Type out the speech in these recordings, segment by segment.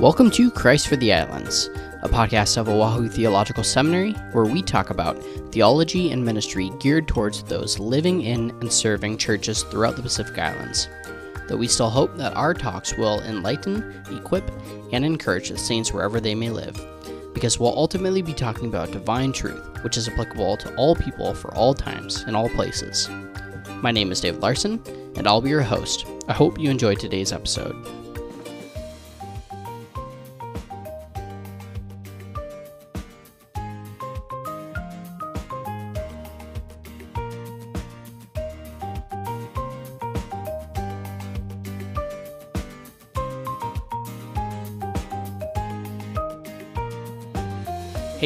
Welcome to Christ for the Islands, a podcast of Oahu Theological Seminary where we talk about theology and ministry geared towards those living in and serving churches throughout the Pacific Islands. Though we still hope that our talks will enlighten, equip, and encourage the saints wherever they may live, because we'll ultimately be talking about divine truth, which is applicable to all people for all times and all places. My name is Dave Larson, and I'll be your host. I hope you enjoyed today's episode.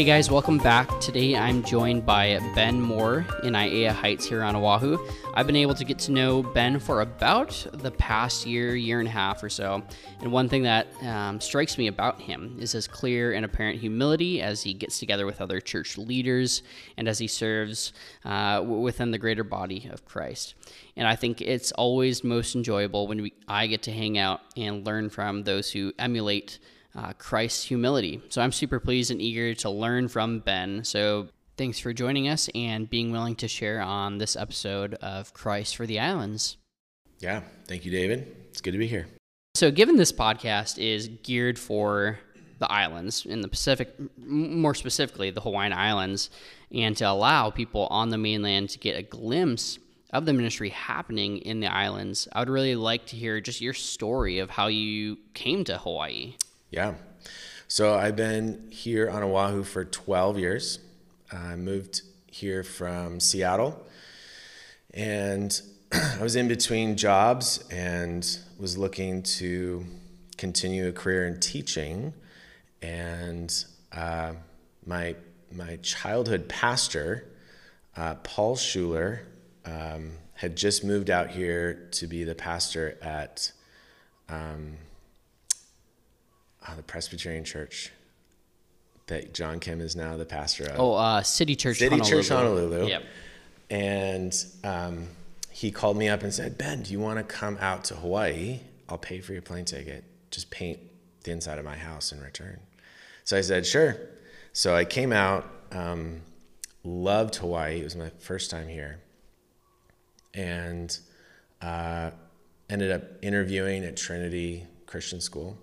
Hey guys, welcome back. Today I'm joined by Ben Moore in Aiea Heights here on Oahu. I've been able to get to know Ben for about the past year, year and a half or so. And one thing that um, strikes me about him is his clear and apparent humility as he gets together with other church leaders and as he serves uh, within the greater body of Christ. And I think it's always most enjoyable when we, I get to hang out and learn from those who emulate uh, Christ's humility. So I'm super pleased and eager to learn from Ben. So thanks for joining us and being willing to share on this episode of Christ for the Islands. Yeah, thank you, David. It's good to be here. So, given this podcast is geared for the islands in the Pacific, more specifically the Hawaiian Islands, and to allow people on the mainland to get a glimpse of the ministry happening in the islands, I would really like to hear just your story of how you came to Hawaii. Yeah. So I've been here on Oahu for 12 years. I moved here from Seattle and I was in between jobs and was looking to continue a career in teaching. And uh, my, my childhood pastor, uh, Paul Schuler, um, had just moved out here to be the pastor at um, uh, the Presbyterian Church that John Kim is now the pastor of. Oh, uh, City Church City Honolulu. Church Honolulu. Yep. And um, he called me up and said, Ben, do you want to come out to Hawaii? I'll pay for your plane ticket. Just paint the inside of my house in return. So I said, sure. So I came out, um, loved Hawaii. It was my first time here. And uh, ended up interviewing at Trinity Christian School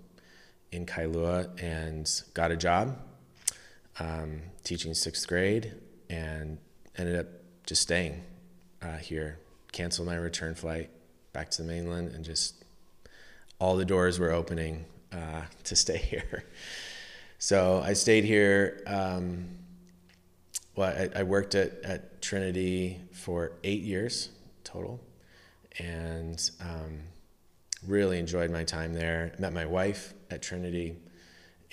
in Kailua and got a job um, teaching sixth grade and ended up just staying uh, here. Canceled my return flight back to the mainland and just all the doors were opening uh, to stay here. So I stayed here. Um, well, I, I worked at, at Trinity for eight years total and um, really enjoyed my time there. Met my wife at Trinity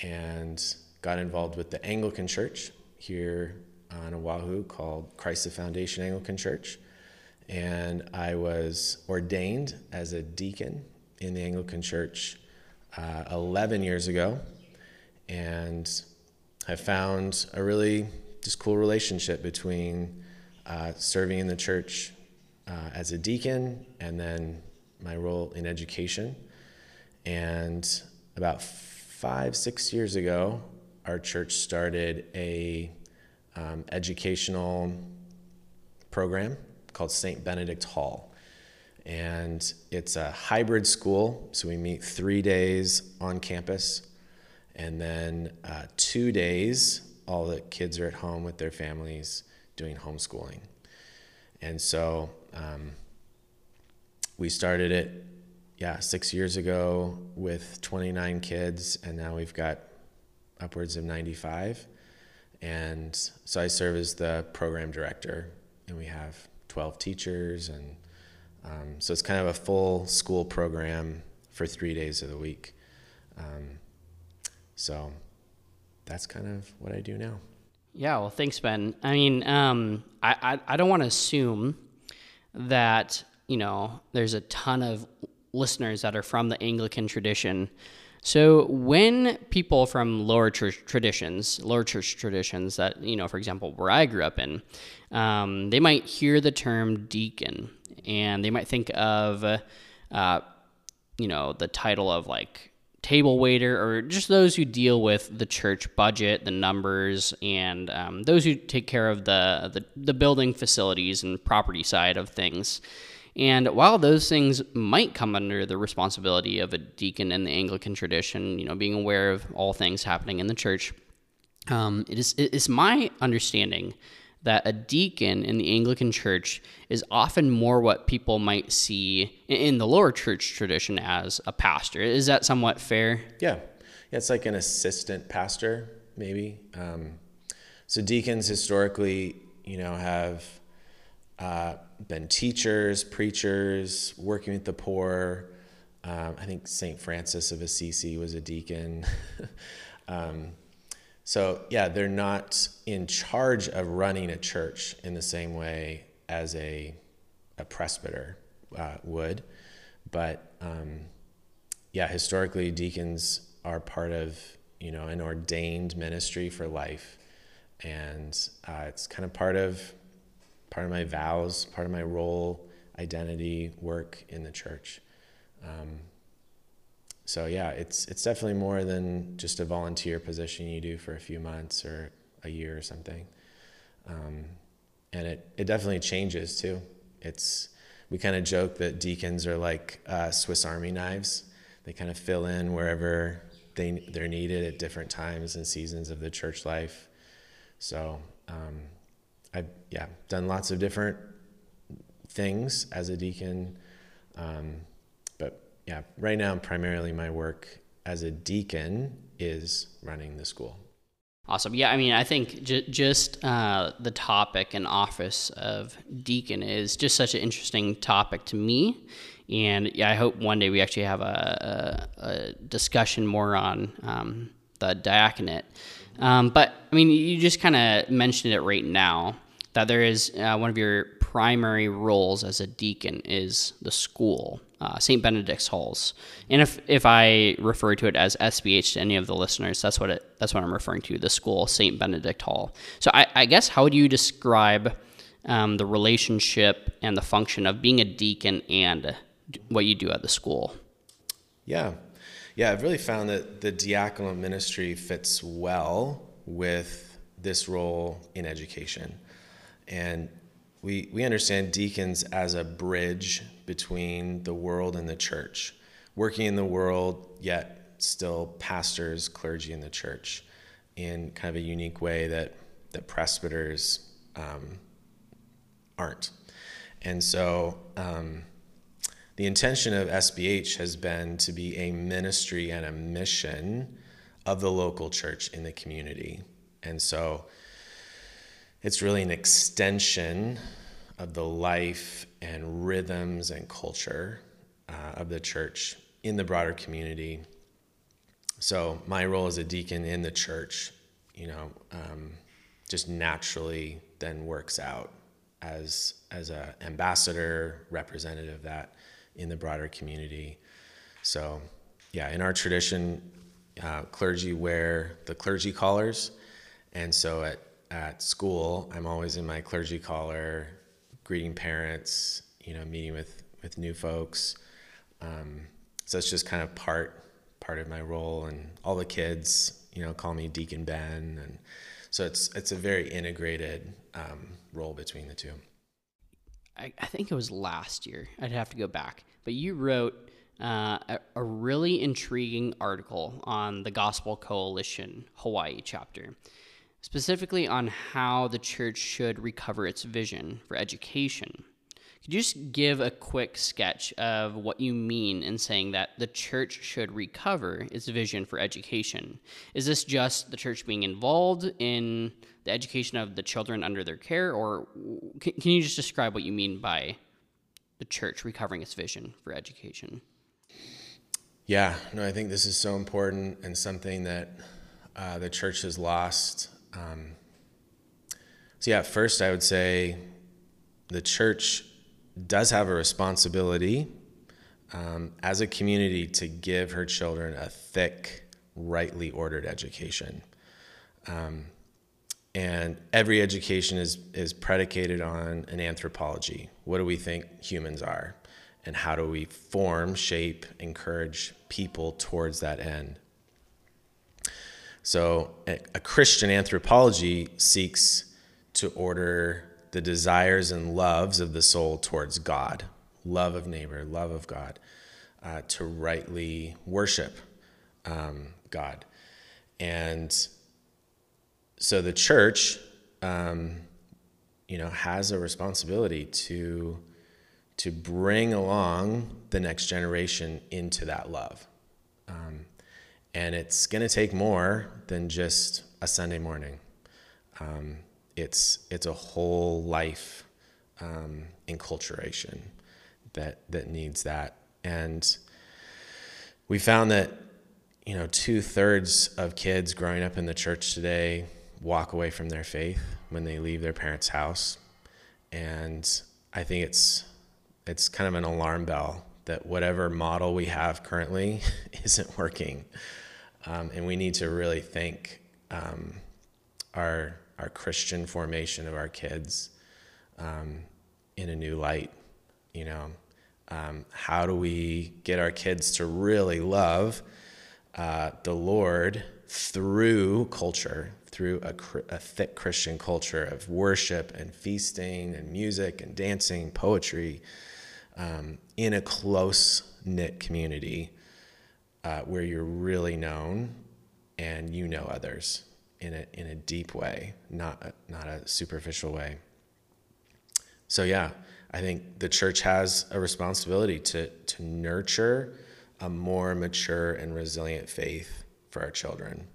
and got involved with the Anglican Church here on Oahu called Christ the Foundation Anglican Church. And I was ordained as a deacon in the Anglican Church uh, 11 years ago. And I found a really just cool relationship between uh, serving in the church uh, as a deacon and then my role in education. And about five, six years ago, our church started a um, educational program called St. Benedict Hall. And it's a hybrid school, so we meet three days on campus, and then uh, two days, all the kids are at home with their families doing homeschooling. And so um, we started it, yeah, six years ago with 29 kids, and now we've got upwards of 95. And so I serve as the program director, and we have 12 teachers, and um, so it's kind of a full school program for three days of the week. Um, so that's kind of what I do now. Yeah, well, thanks, Ben. I mean, um, I, I, I don't want to assume that, you know, there's a ton of listeners that are from the Anglican tradition. So when people from lower church traditions, lower church traditions that, you know, for example, where I grew up in, um, they might hear the term deacon and they might think of, uh, you know, the title of like table waiter or just those who deal with the church budget, the numbers, and um, those who take care of the, the, the building facilities and property side of things. And while those things might come under the responsibility of a deacon in the Anglican tradition, you know, being aware of all things happening in the church, um, it is it is my understanding that a deacon in the Anglican church is often more what people might see in the lower church tradition as a pastor. Is that somewhat fair? Yeah. yeah it's like an assistant pastor, maybe. Um, so deacons historically, you know, have uh, been teachers, preachers, working with the poor. Um, I think St. Francis of Assisi was a deacon. um, so, yeah, they're not in charge of running a church in the same way as a, a presbyter uh, would. But um, yeah, historically, deacons are part of you know an ordained ministry for life, and uh, it's kind of part of part of my vows, part of my role, identity, work in the church. Um, so yeah, it's it's definitely more than just a volunteer position you do for a few months or a year or something. Um, and it, it definitely changes too. It's we kind of joke that deacons are like uh, Swiss Army knives. They kind of fill in wherever they they're needed at different times and seasons of the church life. So um, I've yeah done lots of different things as a deacon. Um, but yeah, right now, primarily my work as a deacon is running the school. Awesome. Yeah, I mean, I think j- just uh, the topic and office of deacon is just such an interesting topic to me. And yeah, I hope one day we actually have a, a, a discussion more on um, the diaconate. Um, but I mean, you just kind of mentioned it right now that there is uh, one of your primary roles as a deacon is the school uh, St. Benedict's Halls. And if, if I refer to it as SBH to any of the listeners, that's what it that's what I'm referring to, the school, St. Benedict Hall. So I, I guess how would you describe um, the relationship and the function of being a deacon and what you do at the school? Yeah. Yeah, I've really found that the diaconal ministry fits well with this role in education. And we, we understand deacons as a bridge between the world and the church, working in the world, yet still pastors, clergy in the church in kind of a unique way that, that presbyters um, aren't. And so um, the intention of SBH has been to be a ministry and a mission of the local church in the community. And so it's really an extension of the life and rhythms and culture uh, of the church in the broader community. So my role as a deacon in the church, you know, um, just naturally then works out as as a ambassador, representative of that in the broader community. So, yeah, in our tradition, uh, clergy wear the clergy collars, and so at at school, I'm always in my clergy collar, greeting parents, you know, meeting with with new folks. Um, so it's just kind of part part of my role, and all the kids, you know, call me Deacon Ben, and so it's it's a very integrated um, role between the two. I, I, think it was last year. I'd have to go back, but you wrote uh, a, a really intriguing article on the Gospel Coalition Hawaii chapter specifically on how the church should recover its vision for education. Could you just give a quick sketch of what you mean in saying that the church should recover its vision for education? Is this just the church being involved in the education of the children under their care, or can, you just describe what you mean by the church recovering its vision for education? Yeah, no, I think this is so important and something that uh, the church has lost um, so, yeah, first I would say the church does have a responsibility um, as a community to give her children a thick, rightly ordered education. Um, and every education is, is predicated on an anthropology. What do we think humans are? And how do we form, shape, encourage people towards that end. So, a, Christian anthropology seeks to order the desires and loves of the soul towards God, love of neighbor, love of God, uh, to rightly worship um, God. And so the church, um, you know, has a responsibility to to bring along the next generation into that love. Um, and it's going to take more than just a Sunday morning. Um, it's it's a whole life um, enculturation that that needs that. And we found that you know two thirds of kids growing up in the church today walk away from their faith when they leave their parents' house, and I think it's it's kind of an alarm bell that whatever model we have currently isn't working, um, and we need to really think um, our our Christian formation of our kids um, in a new light. You know, um, how do we get our kids to really love uh, the Lord through culture, through a, a thick Christian culture of worship and feasting and music and dancing, poetry, um, in a close knit community uh, where you're really known and you know others in a in a deep way, not a, not a superficial way. So yeah, I think the church has a responsibility to to nurture a more mature and resilient faith for our children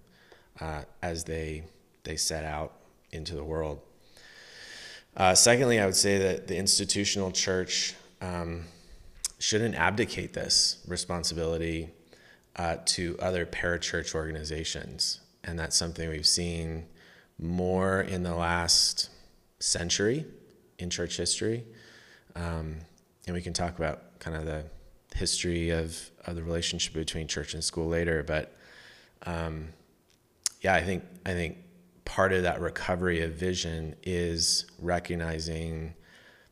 uh, as they they set out into the world. Uh, secondly, I would say that the institutional church um, shouldn't abdicate this responsibility uh, to other parachurch organizations and that's something we've seen more in the last century in church history. Um, and we can talk about kind of the history of, of the relationship between church and school later. But um, yeah, I think I think part of that recovery of vision is recognizing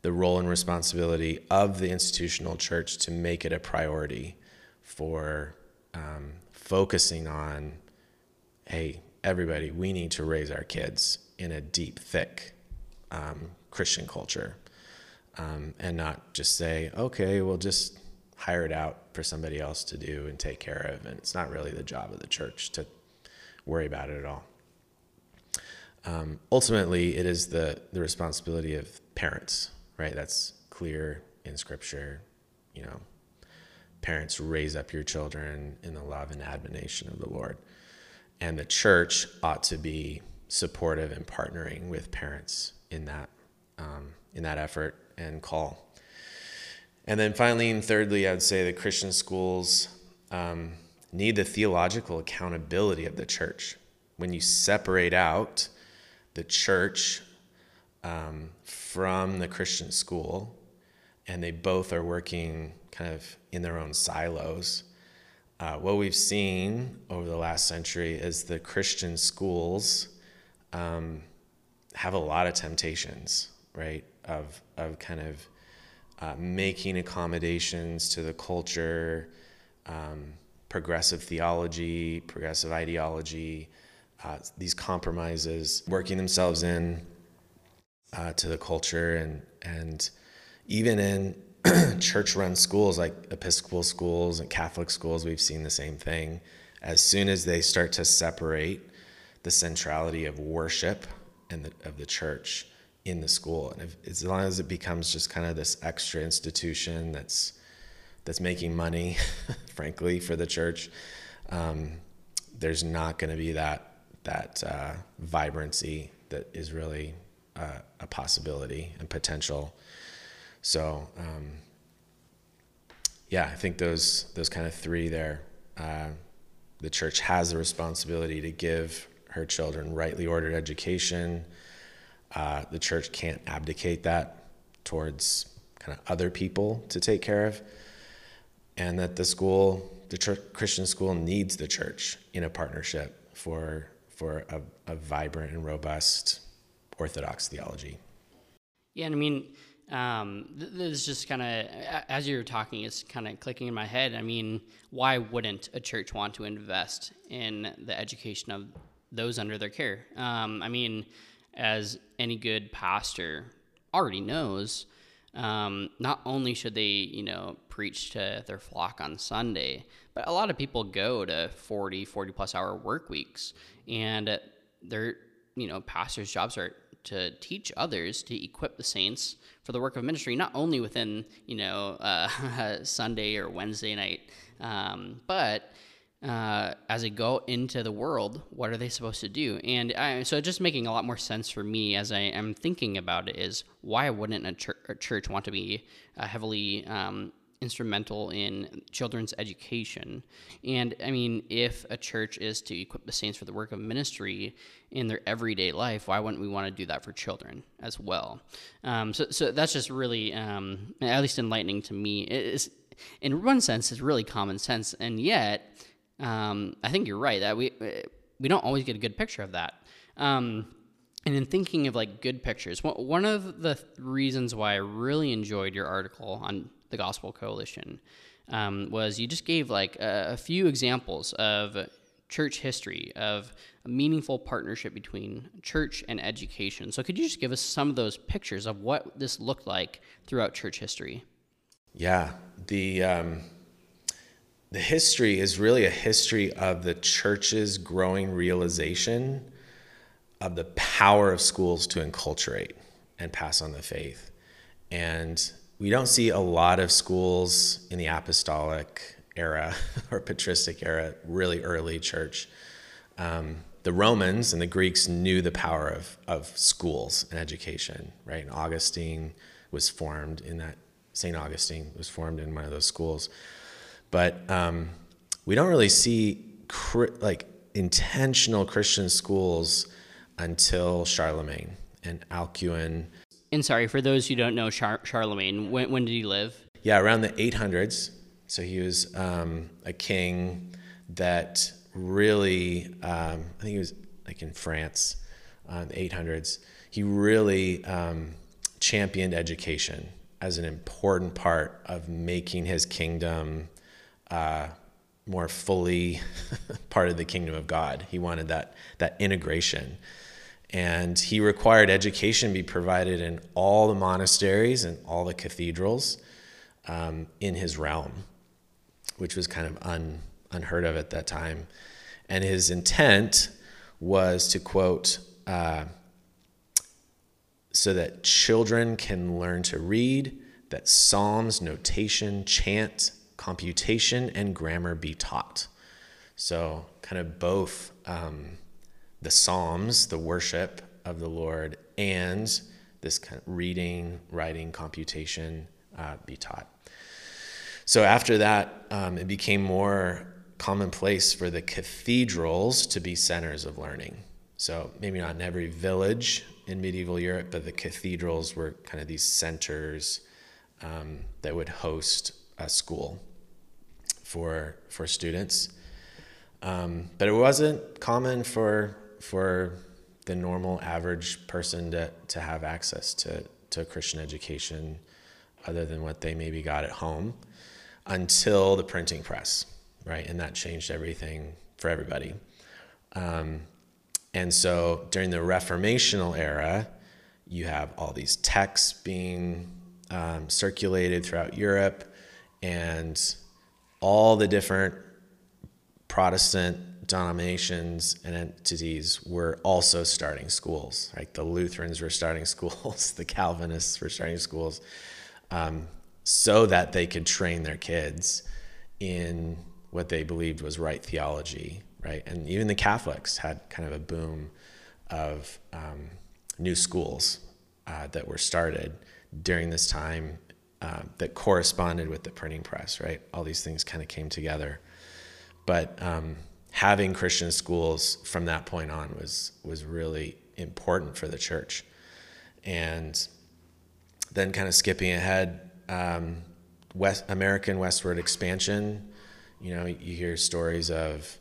the role and responsibility of the institutional church to make it a priority for um, focusing on hey, everybody, we need to raise our kids in a deep, thick um, Christian culture um, and not just say, okay, we'll just hire it out for somebody else to do and take care of. And it's not really the job of the church to worry about it at all. Um, ultimately, it is the, the responsibility of parents, right? That's clear in scripture. You know, parents raise up your children in the love and admonition of the Lord and the church ought to be supportive and partnering with parents in that um, in that effort and call. And then finally and thirdly, I would say the Christian schools um, need the theological accountability of the church. When you separate out the church um, from the Christian school, and they both are working kind of in their own silos, uh, what we've seen over the last century is the Christian schools um, have a lot of temptations, right? Of of kind of uh, making accommodations to the culture, um, progressive theology, progressive ideology, uh, these compromises, working themselves in uh, to the culture, and and even in church run schools like Episcopal schools and Catholic schools, we've seen the same thing. As soon as they start to separate the centrality of worship and the, of the church in the school, and if, as long as it becomes just kind of this extra institution that's that's making money, frankly, for the church, um, there's not going to be that that uh, vibrancy that is really a possibility and potential so um, yeah, I think those those kind of three there. Uh, the church has the responsibility to give her children rightly ordered education. Uh, the church can't abdicate that towards kind of other people to take care of, and that the school, the church, Christian school, needs the church in a partnership for for a, a vibrant and robust Orthodox theology. Yeah, and I mean um, this is just kind of as you're talking, it's kind of clicking in my head. I mean, why wouldn't a church want to invest in the education of those under their care? Um, I mean, as any good pastor already knows, um, not only should they, you know, preach to their flock on Sunday, but a lot of people go to 40, 40 plus hour work weeks and their, you know, pastors' jobs are to teach others to equip the saints for the work of ministry, not only within you know uh, Sunday or Wednesday night, um, but uh, as they go into the world, what are they supposed to do? And I, so, just making a lot more sense for me as I am thinking about it is why wouldn't a, a church want to be uh, heavily um, instrumental in children's education. And I mean, if a church is to equip the saints for the work of ministry in their everyday life, why wouldn't we want to do that for children as well? Um, so, so that's just really, um, at least enlightening to me. It is, in one sense, it's really common sense, and yet, um, I think you're right that we we don't always get a good picture of that. Um, and in thinking of like good pictures, one of the reasons why I really enjoyed your article on the Gospel Coalition, um, was you just gave like a, a, few examples of church history of a meaningful partnership between church and education. So could you just give us some of those pictures of what this looked like throughout church history? Yeah, the um, the history is really a history of the church's growing realization of the power of schools to enculturate and pass on the faith. And we don't see a lot of schools in the apostolic era or patristic era, really early church. Um, the Romans and the Greeks knew the power of, of schools and education, right? And Augustine was formed in that, St. Augustine was formed in one of those schools. But um, we don't really see like intentional Christian schools until Charlemagne and Alcuin and sorry, for those who don't know Char- Charlemagne, when, when did he live? Yeah, around the 800s. So he was um, a king that really, um, I think he was like in France, uh, the 800s. He really um, championed education as an important part of making his kingdom uh, more fully part of the kingdom of God. He wanted that that integration and he required education be provided in all the monasteries and all the cathedrals um, in his realm, which was kind of un, unheard of at that time. And his intent was to quote, uh, so that children can learn to read, that psalms, notation, chant, computation, and grammar be taught. So, kind of both. Um, the Psalms, the worship of the Lord, and this kind of reading, writing, computation uh, be taught. So after that, um, it became more commonplace for the cathedrals to be centers of learning. So maybe not in every village in medieval Europe, but the cathedrals were kind of these centers um, that would host a school for for students. Um, but it wasn't common for for the normal average person to, to have access to, to Christian education other than what they maybe got at home until the printing press, right? And that changed everything for everybody. Um, and so during the Reformational era, you have all these texts being um, circulated throughout Europe, and all the different Protestant denominations and entities were also starting schools. Right, the Lutherans were starting schools, the Calvinists were starting schools, um, so that they could train their kids in what they believed was right theology. Right, and even the Catholics had kind of a boom of um, new schools uh, that were started during this time uh, that corresponded with the printing press. Right, all these things kind of came together, but um, having Christian schools from that point on was was really important for the church. And then, kind of skipping ahead, um, West American westward expansion. You know, you hear stories of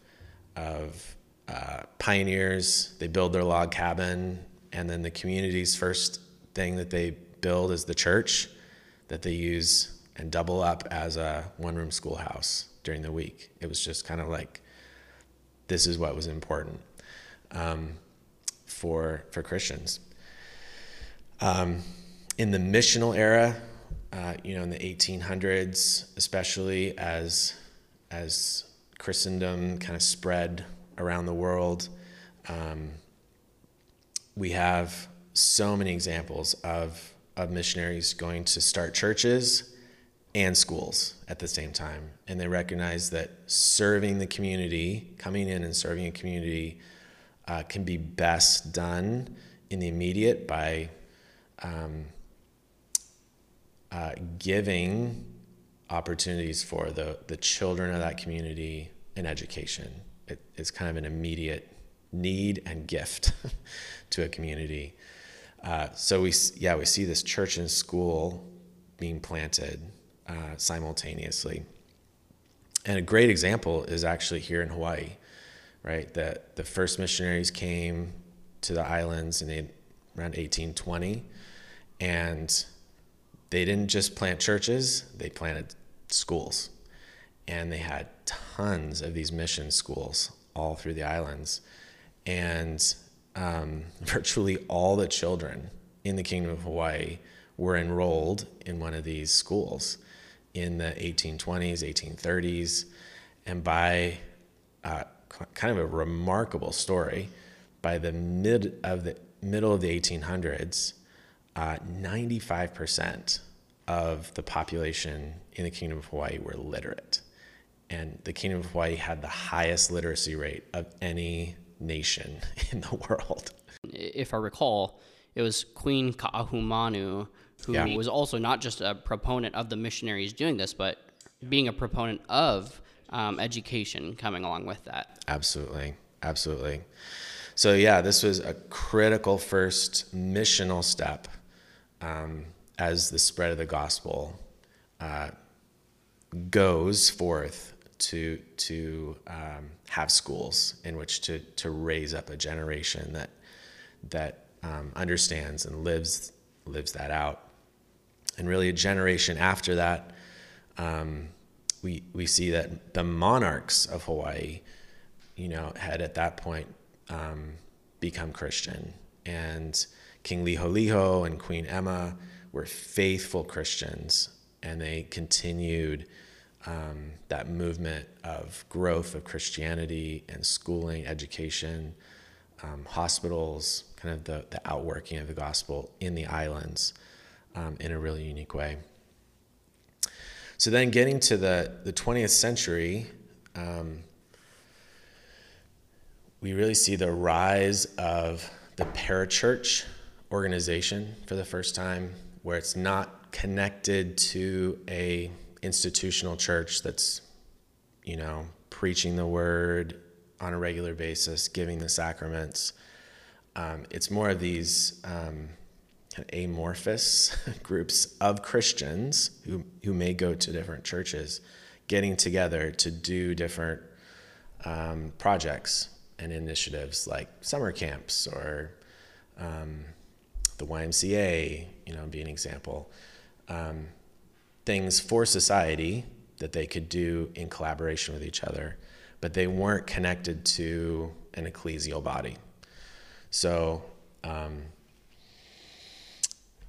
of uh, pioneers. They build their log cabin, and then the community's first thing that they build is the church that they use and double up as a one room schoolhouse during the week. It was just kind of like this is what was important um, for for Christians. Um, in the missional era, uh, you know, in the 1800s, especially as as Christendom kind of spread around the world, um, we have so many examples of of missionaries going to start churches and schools at the same time, and they recognize that serving the community, coming in and serving a community, uh, can be best done in the immediate by um, uh, giving opportunities for the, the children of that community an education. It, it's kind of an immediate need and gift to a community. Uh, so we, yeah, we see this church and school being planted uh, simultaneously. And a great example is actually here in Hawaii, right? That the first missionaries came to the islands in around 1820, and they didn't just plant churches, they planted schools. And they had tons of these mission schools all through the islands. And um, virtually all the children in the Kingdom of Hawaii were enrolled in one of these schools in the 1820s, 1830s. And by uh, kind of a remarkable story, by the mid of the middle of the 1800s, uh, 95% of the population in the Kingdom of Hawaii were literate. And the Kingdom of Hawaii had the highest literacy rate of any nation in the world. If I recall, it was Queen Kaahumanu who yeah. was also not just a proponent of the missionaries doing this, but being a proponent of um, education coming along with that. Absolutely. Absolutely. So, yeah, this was a critical first missional step um, as the spread of the gospel uh, goes forth to to um, have schools in which to to raise up a generation that that um, understands and lives lives that out, and really a generation after that, um, we we see that the monarchs of Hawaii, you know, had at that point um, become Christian, and King Liholiho and Queen Emma were faithful Christians, and they continued um, that movement of growth of Christianity and schooling, education, um, hospitals, kind of the, the outworking of the gospel in the islands um, in a really unique way. So then getting to the, the 20th century, um, we really see the rise of the parachurch organization for the first time, where it's not connected to a institutional church that's, you know, preaching the word on a regular basis, giving the sacraments. Um, it's more of these um, amorphous groups of Christians who, who may go to different churches getting together to do different um, projects and initiatives like summer camps or um, the YMCA, you know, be an example. Um, things for society that they could do in collaboration with each other, but they weren't connected to an ecclesial body. So, um,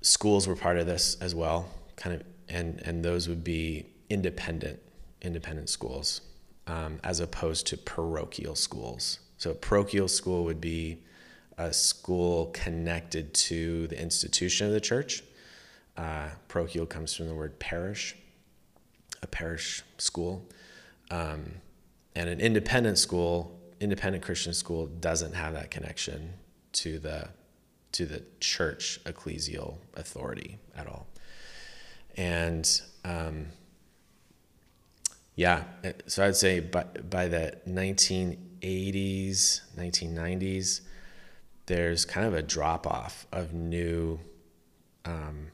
schools were part of this as well, kind of, and and those would be independent, independent schools, um, as opposed to parochial schools. So, a parochial school would be a school connected to the institution of the church. Uh, parochial comes from the word parish, a parish school. Um, and an independent school, independent Christian school, doesn't have that connection to the to the church ecclesial authority at all. And um, yeah, so I'd say by, by the 1980s, 1990s, there's kind of a drop off of new um,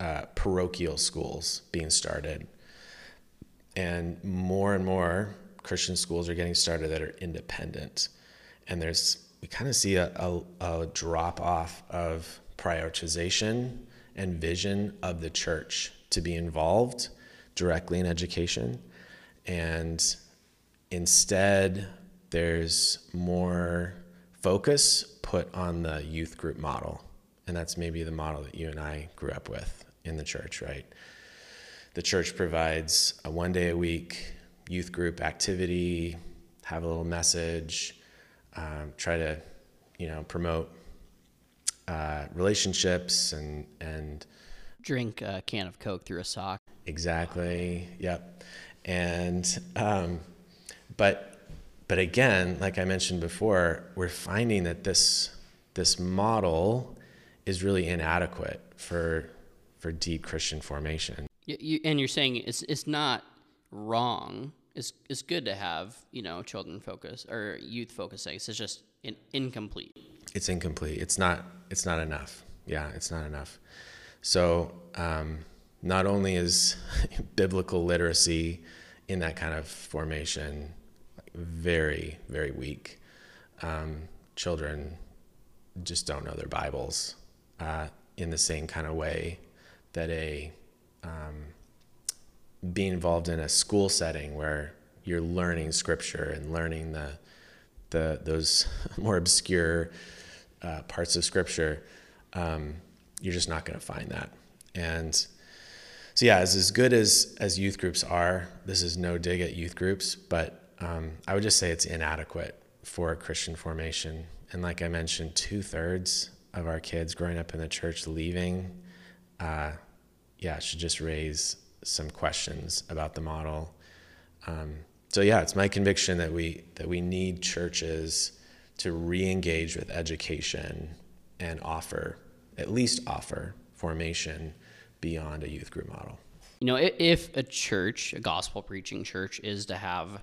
uh, parochial schools being started. And more and more Christian schools are getting started that are independent. And there's, we kind of see a, a, a drop off of prioritization and vision of the church to be involved directly in education. And instead, there's more focus put on the youth group model. And that's maybe the model that you and I grew up with in the church, right? The church provides a one day a week youth group activity, have a little message, um, try to, you know, promote uh, relationships and and drink a can of Coke through a sock. Exactly. Yep. And um, but but again, like I mentioned before, we're finding that this this model is really inadequate for for deep Christian formation. You, you, and you're saying it's it's not wrong. It's it's good to have you know children focus or youth focus. It's just in, incomplete. It's incomplete. It's not. It's not enough. Yeah, it's not enough. So um, not only is biblical literacy in that kind of formation very very weak. Um, children just don't know their Bibles uh, in the same kind of way that a um, being involved in a school setting where you're learning scripture and learning the the those more obscure uh, parts of scripture, um, you're just not going to find that. And so, yeah, as as good as as youth groups are, this is no dig at youth groups, but um, I would just say it's inadequate for a Christian formation. And like I mentioned, two thirds of our kids growing up in the church leaving, uh, yeah, should just raise some questions about the model. Um, so yeah, it's my conviction that we that we need churches to re-engage with education and offer at least offer formation beyond a youth group model. You know, if a church, a gospel preaching church, is to have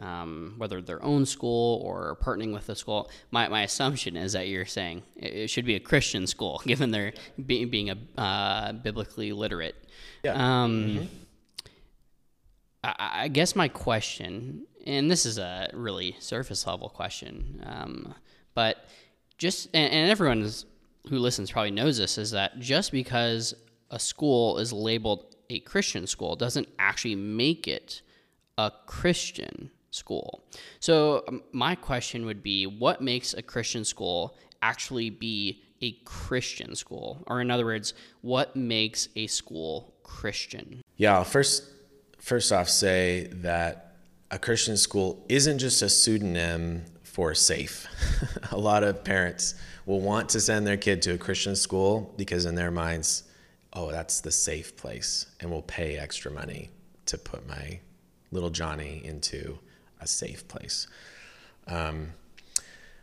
um, whether their own school or partnering with the school. My, my assumption is that you're saying it should be a Christian school, given their be, being a uh, biblically literate. Yeah. Um, mm-hmm. I, I, guess my question, and this is a really surface level question, um, but just and, and everyone is, who listens probably knows this is that just because a school is labeled a Christian school doesn't actually make it a Christian school. So, um, my question would be what makes a Christian school actually be a Christian school? Or, in other words, what makes a school Christian? Yeah, I'll first, first off, say that a Christian school isn't just a pseudonym for safe. a lot of parents will want to send their kid to a Christian school because, in their minds, oh, that's the safe place, and we'll pay extra money to put my little Johnny into a safe place. Um,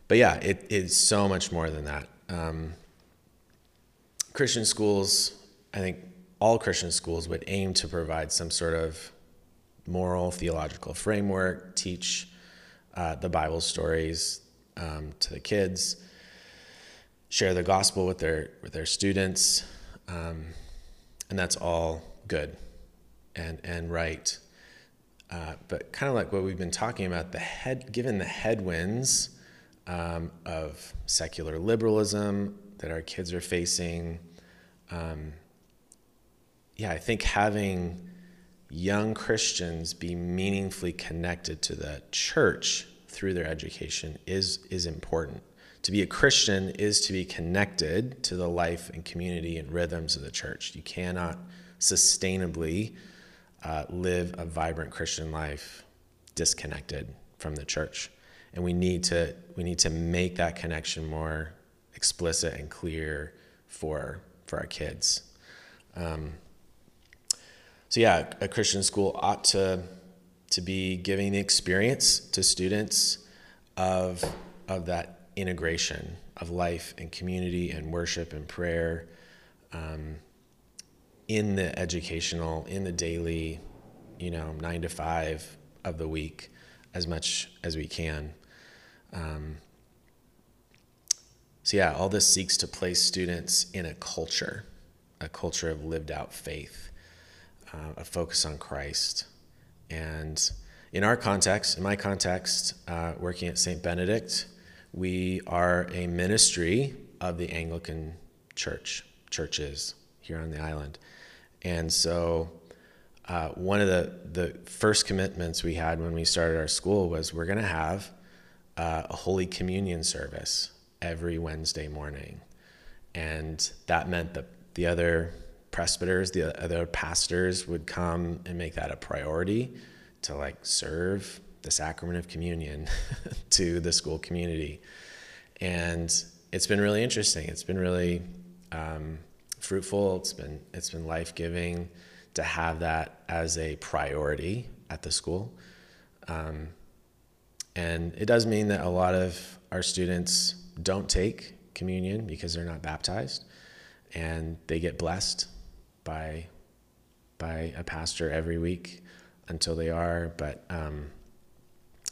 but yeah, it is so much more than that. Um, Christian schools, I think all Christian schools would aim to provide some sort of moral, theological framework, teach uh, the Bible stories um, to the kids, share the gospel with their with their students, um, and that's all good and and right. Uh, but kind of like what we've been talking about, the head, given the headwinds um, of secular liberalism that our kids are facing, um, yeah, I think having young Christians be meaningfully connected to the church through their education is is important. To be a Christian is to be connected to the life and community and rhythms of the church. You cannot sustainably uh, live a vibrant Christian life disconnected from the church. And we need to we need to make that connection more explicit and clear for for our kids. Um, so yeah, a Christian school ought to to be giving the experience to students of of that integration of life and community and worship and prayer. Um, in the educational, in the daily, you know, nine to five of the week as much as we can. Um, so, yeah, all this seeks to place students in a culture, a culture of lived out faith, uh, a focus on Christ. And in our context, in my context, uh, working at St. Benedict, we are a ministry of the Anglican church churches here on the island, and so uh, one of the the first commitments we had when we started our school was we're going to have uh, a Holy Communion service every Wednesday morning, and that meant that the other presbyters, the other pastors would come and make that a priority to like serve the sacrament of communion to the school community. And it's been really interesting. It's been really um, fruitful. It's been it's been life giving to have that as a priority at the school. Um, and it does mean that a lot of our students don't take communion because they're not baptized, and they get blessed by by a pastor every week until they are. But um,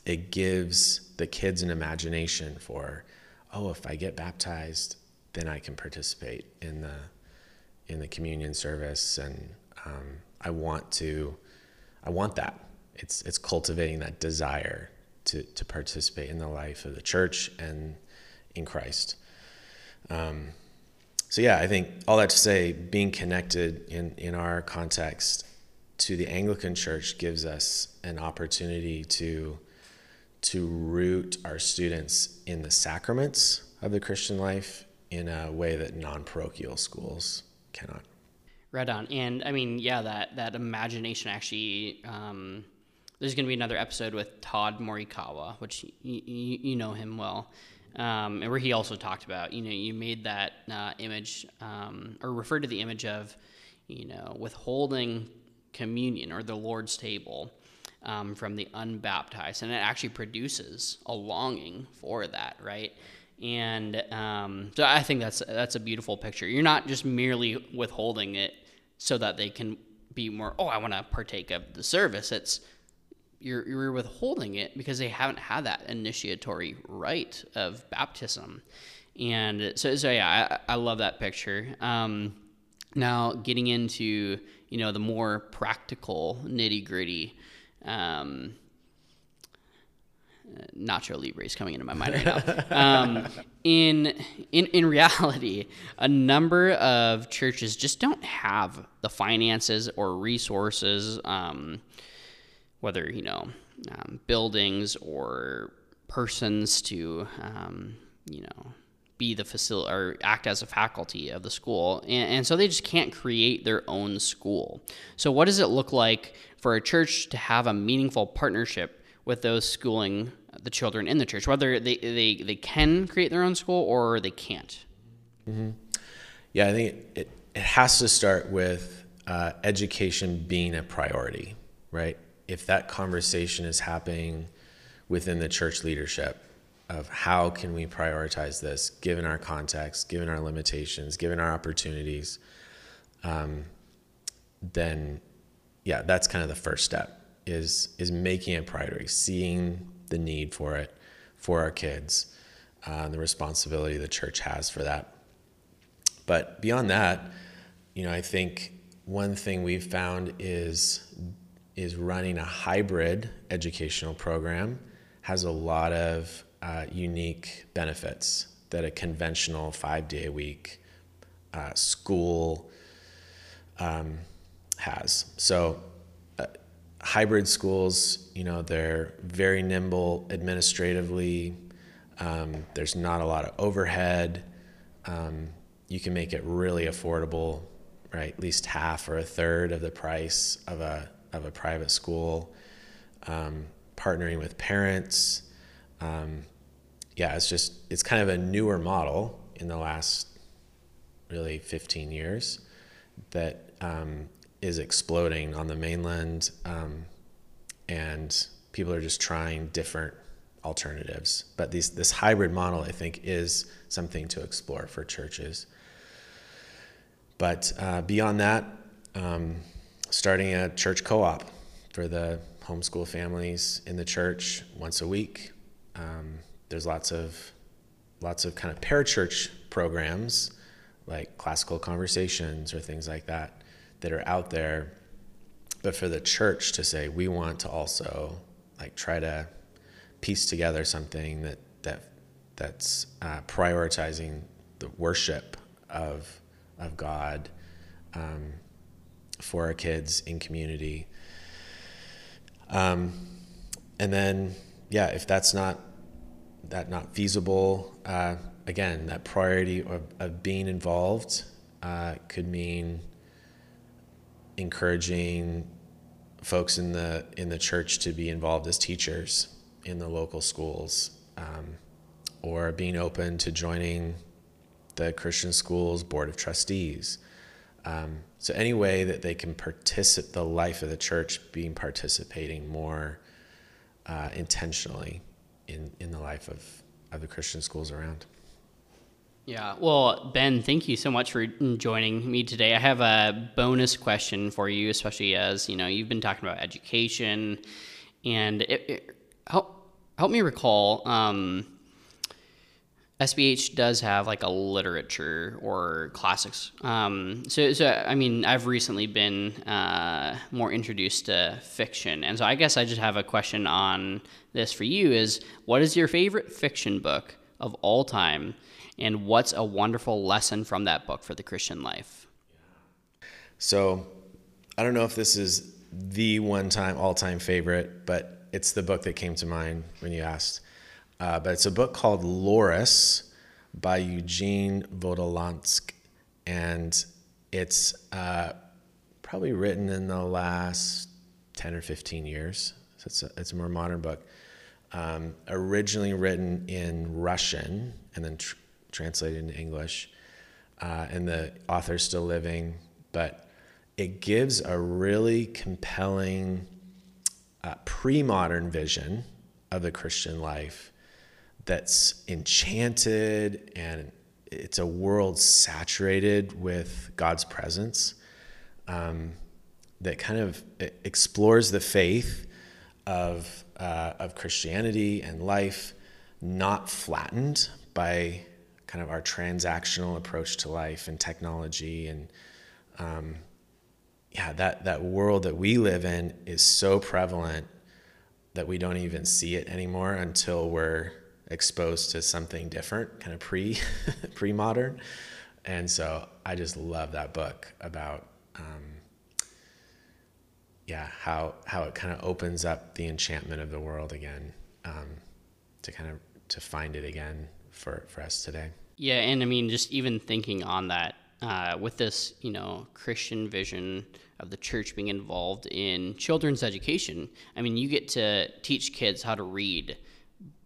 it gives the kids an imagination for, oh, if I get baptized, then I can participate in the in the communion service, and um, I want to, I want that. It's it's cultivating that desire to to participate in the life of the church and in Christ. Um, so yeah, I think all that to say, being connected in in our context to the Anglican Church gives us an opportunity to to root our students in the sacraments of the Christian life in a way that non-parochial schools cannot. Right on, and I mean, yeah, that that imagination actually. Um, there's going to be another episode with Todd Morikawa, which you, you, you know him well um, and where he also talked about, you know, you made that uh, image um, or referred to the image of, you know, withholding communion or the Lord's table um, from the unbaptized, and it actually produces a longing for that, right? And um, so I think that's that's a beautiful picture. You're not just merely withholding it so that they can be more. Oh, I want to partake of the service. It's you're, you're withholding it because they haven't had that initiatory rite of baptism. And so, so yeah, I, I love that picture. Um, now, getting into you know the more practical nitty gritty. Um, Nacho Libre is coming into my mind right now. Um, in in in reality, a number of churches just don't have the finances or resources. Um, whether you know um, buildings or persons to um, you know be the facility or act as a faculty of the school. And, and, so they just can't create their own school. So what does it look like for a church to have a meaningful partnership with those schooling the children in the church whether they, they, they can create their own school or they can't? Mm-hmm. yeah i think it, it has to start with uh, education being a priority right if that conversation is happening within the church leadership of how can we prioritize this given our context, given our limitations, given our opportunities, um, then yeah, that's kind of the first step is is making it priority, seeing the need for it for our kids, uh, the responsibility the church has for that. But beyond that, you know, I think one thing we've found is is running a hybrid educational program has a lot of uh, unique benefits that a conventional five day a week uh, school um, has. So, uh, hybrid schools, you know, they're very nimble administratively. Um, there's not a lot of overhead. Um, you can make it really affordable, right? At least half or a third of the price of a of a private school, um, partnering with parents. Um, yeah, it's just it's kind of a newer model in the last really 15 years that um, is exploding on the mainland, um, and people are just trying different alternatives. But these, this hybrid model, I think, is something to explore for churches. But uh, beyond that, um, starting a church co-op for the homeschool families in the church once a week. Um, there's lots of lots of kind of parachurch programs like classical conversations or things like that that are out there but for the church to say we want to also like try to piece together something that that that's uh, prioritizing the worship of of God um, for our kids in community. Um, and then, yeah, if that's not that not feasible, uh, again, that priority of, of being involved uh, could mean encouraging folks in the in the church to be involved as teachers in the local schools, um, or being open to joining the Christian schools board of trustees. Um, so any way that they can participate, the life of the church being participating more uh, intentionally in in the life of of the Christian schools around. Yeah. Well, Ben, thank you so much for joining me today. I have a bonus question for you, especially as you know you've been talking about education, and it, it, help help me recall. Um, SBH does have like a literature or classics. Um, so, so I mean, I've recently been uh, more introduced to fiction, and so I guess I just have a question on this for you: is what is your favorite fiction book of all time? and what's a wonderful lesson from that book for the Christian life? So, I don't know if this is the one time, all time favorite, but it's the book that came to mind when you asked. Uh, but it's a book called Laurus by Eugene Vodolazkin. And it's uh, probably written in the last 10 or 15 years. So it's a, it's a more modern book. Um, originally written in Russian and then tr- translated into English, uh, and the author's still living, but it gives a really compelling uh, pre modern vision of the Christian life that's enchanted and it's a world saturated with God's presence um, that kind of explores the faith of, uh, of Christianity and life, not flattened by kind of our transactional approach to life and technology and um, yeah that that world that we live in is so prevalent that we don't even see it anymore until we're exposed to something different kind of pre pre modern and so i just love that book about um, yeah how how it kind of opens up the enchantment of the world again um, to kind of to find it again for for us today. Yeah, and I mean, just even thinking on that, uh, with this, you know, Christian vision of the church being involved in children's education, I mean, you get to teach kids how to read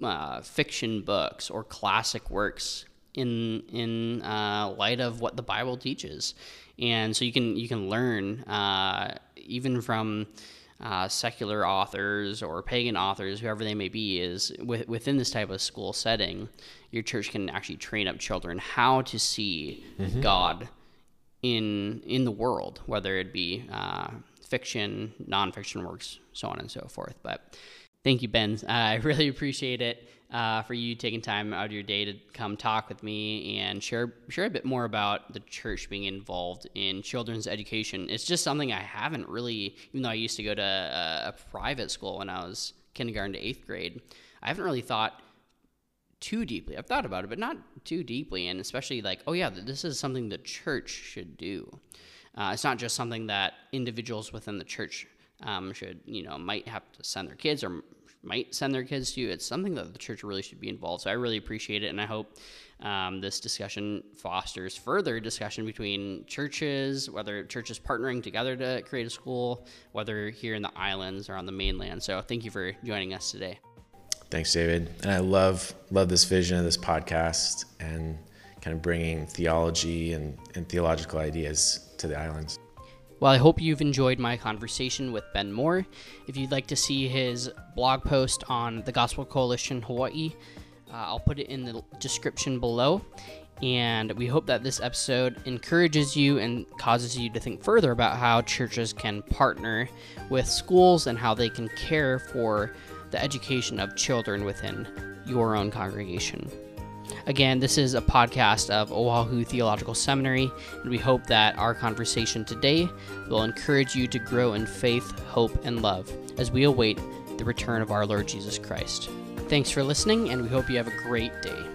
uh, fiction books or classic works in in uh, light of what the Bible teaches, and so you can you can learn uh, even from uh, secular authors or pagan authors, whoever they may be, is with, within this type of school setting, your church can actually train up children how to see mm-hmm. God in in the world, whether it be uh, fiction, nonfiction works, so on and so forth. But thank you, Ben. I really appreciate it uh, for you taking time out of your day to come talk with me and share share a bit more about the church being involved in children's education. It's just something I haven't really, even though I used to go to a, a private school when I was kindergarten to eighth grade, I haven't really thought too deeply. I've thought about it, but not too deeply, and especially like, oh yeah, this is something the church should do. Uh, it's not just something that individuals within the church um, should, you know, might have to send their kids or might send their kids to. It's something that the church really should be involved. So I really appreciate it, and I hope um, this discussion fosters further discussion between churches, whether churches partnering together to create a school, whether here in the islands or on the mainland. So thank you for joining us today. Thanks, David. And I love love this vision of this podcast and kind of bringing theology and, and theological ideas to the islands. Well, I hope you've enjoyed my conversation with Ben Moore. If you'd like to see his blog post on the Gospel Coalition Hawaii, uh, I'll put it in the description below. And we hope that this episode encourages you and causes you to think further about how churches can partner with schools and how they can care for the education of children within your own congregation. Again, this is a podcast of Oahu Theological Seminary, and we hope that our conversation today will encourage you to grow in faith, hope, and love as we await the return of our Lord Jesus Christ. Thanks for listening, and we hope you have a great day.